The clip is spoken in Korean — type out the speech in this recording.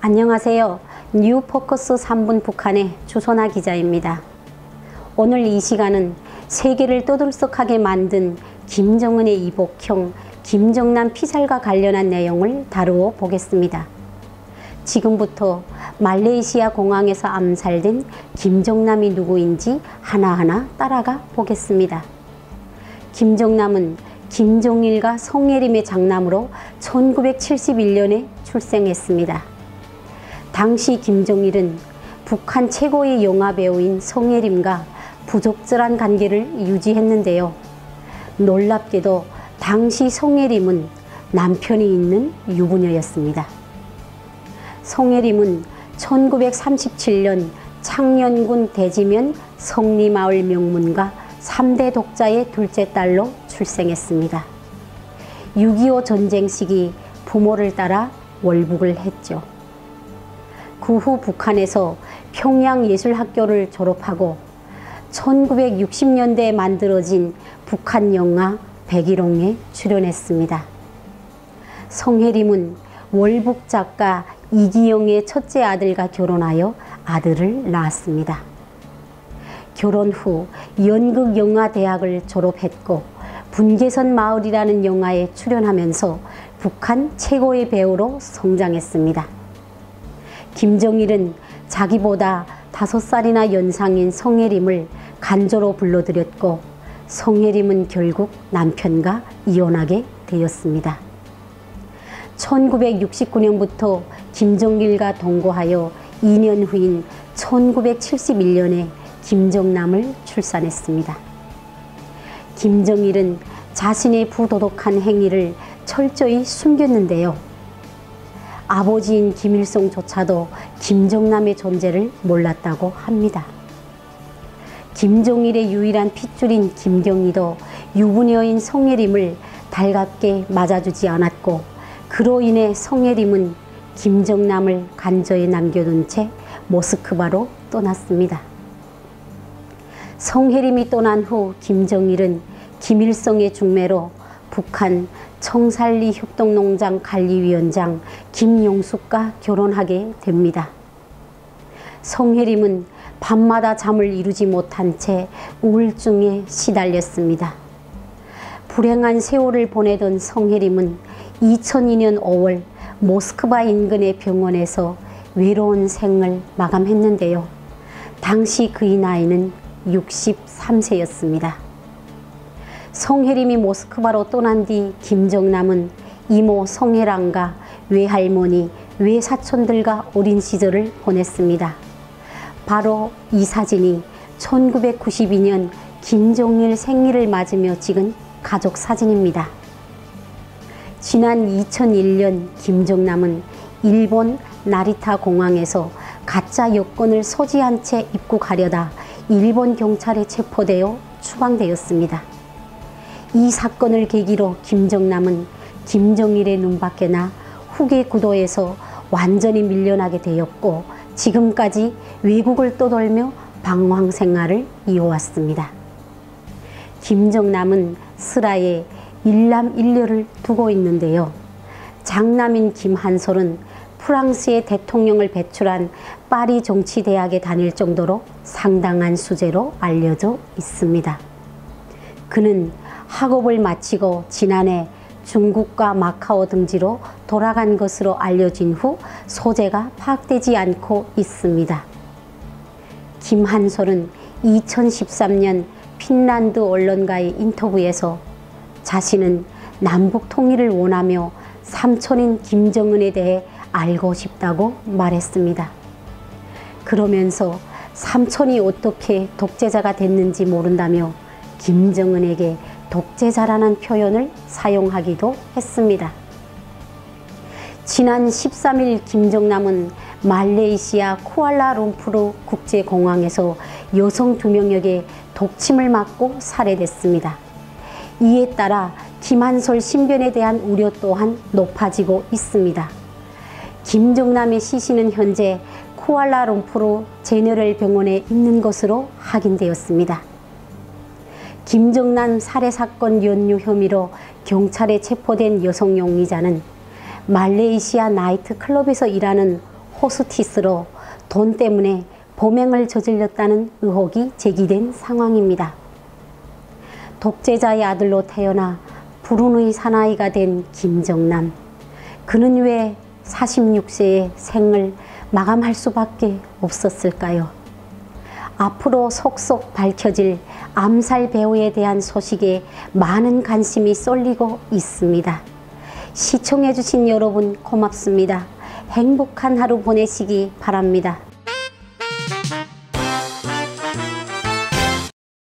안녕하세요. 뉴포커스 3분 북한의 주소나 기자입니다. 오늘 이 시간은 세계를 떠들썩하게 만든 김정은의 이복형 김정남 피살과 관련한 내용을 다루어 보겠습니다. 지금부터 말레이시아 공항에서 암살된 김정남이 누구인지 하나하나 따라가 보겠습니다. 김정남은 김종일과 송예림의 장남으로 1971년에 출생했습니다. 당시 김종일은 북한 최고의 영화 배우인 송예림과 부적절한 관계를 유지했는데요. 놀랍게도 당시 송예림은 남편이 있는 유부녀였습니다. 송예림은 1937년 창녕군 대지면 성리마을 명문가 3대 독자의 둘째 딸로 출생했습니다. 6.25 전쟁 시기 부모를 따라 월북을 했죠. 그 후 북한에서 평양예술학교를 졸업하고 1960년대에 만들어진 북한 영화 백일홍에 출연했습니다. 성혜림은 월북 작가 이기영의 첫째 아들과 결혼하여 아들을 낳았습니다. 결혼 후 연극영화대학을 졸업했고 분계선 마을이라는 영화에 출연하면서 북한 최고의 배우로 성장했습니다. 김정일은 자기보다 다섯 살이나 연상인 성혜림을 간조로 불러들였고 성혜림은 결국 남편과 이혼하게 되었습니다. 1969년부터 김정일과 동거하여 2년 후인 1971년에 김정남을 출산했습니다. 김정일은 자신의 부도덕한 행위를 철저히 숨겼는데요. 아버지인 김일성조차도 김정남의 존재를 몰랐다고 합니다. 김종일의 유일한 핏줄인 김경희도 유부녀인 성예림을 달갑게 맞아주지 않았고 그로 인해 성예림은 김정남을 간저에 남겨둔 채 모스크바로 떠났습니다. 성혜림이 떠난 후 김정일은 김일성의 중매로 북한 청살리 협동농장 관리위원장 김용숙과 결혼하게 됩니다. 성혜림은 밤마다 잠을 이루지 못한 채 우울증에 시달렸습니다. 불행한 세월을 보내던 성혜림은 2002년 5월 모스크바 인근의 병원에서 외로운 생을 마감했는데요. 당시 그의 나이는 63세였습니다. 성혜림이 모스크바로 떠난 뒤 김정남은 이모 성혜랑과 외할머니, 외사촌들과 어린 시절을 보냈습니다. 바로 이 사진이 1992년 김종일 생일을 맞으며 찍은 가족 사진입니다. 지난 2001년 김정남은 일본 나리타 공항에서 가짜 여권을 소지한 채 입국하려다 일본 경찰에 체포되어 추방되었습니다. 이 사건을 계기로 김정남은 김정일의 눈밖에 나 후계 구도에서 완전히 밀려나게 되었고 지금까지 외국을 떠돌며 방황 생활을 이어왔습니다. 김정남은 슬하에 일남 일녀를 두고 있는데요. 장남인 김한솔은 프랑스의 대통령을 배출한 파리 정치대학에 다닐 정도로 상당한 수재로 알려져 있습니다. 그는 학업을 마치고 지난해 중국과 마카오 등지로 돌아간 것으로 알려진 후 소재가 파악되지 않고 있습니다. 김한솔은 2013년 핀란드 언론과의 인터뷰에서 자신은 남북 통일을 원하며 삼촌인 김정은에 대해 알고 싶다고 말했습니다. 그러면서 삼촌이 어떻게 독재자가 됐는지 모른다며 김정은에게 독재자라는 표현을 사용하기도 했습니다. 지난 13일 김정남은 말레이시아 쿠알라룸푸르 국제공항에서 여성 두 명에게 독침을 맞고 살해됐습니다. 이에 따라 김한솔 신변에 대한 우려 또한 높아지고 있습니다. 김정남의 시신은 현재 쿠알라룸푸르 제너럴 병원에 있는 것으로 확인되었습니다. 김정남 살해 사건 연루 혐의로 경찰에 체포된 여성 용의자는 말레이시아 나이트 클럽에서 일하는 호스티스로 돈 때문에 범행을 저질렀다는 의혹이 제기된 상황입니다. 독재자의 아들로 태어나 불운의 사나이가 된 김정남. 그는 왜 46세의 생을 마감할 수밖에 없었을까요? 앞으로 속속 밝혀질 암살 배우에 대한 소식에 많은 관심이 쏠리고 있습니다. 시청해주신 여러분 고맙습니다. 행복한 하루 보내시기 바랍니다.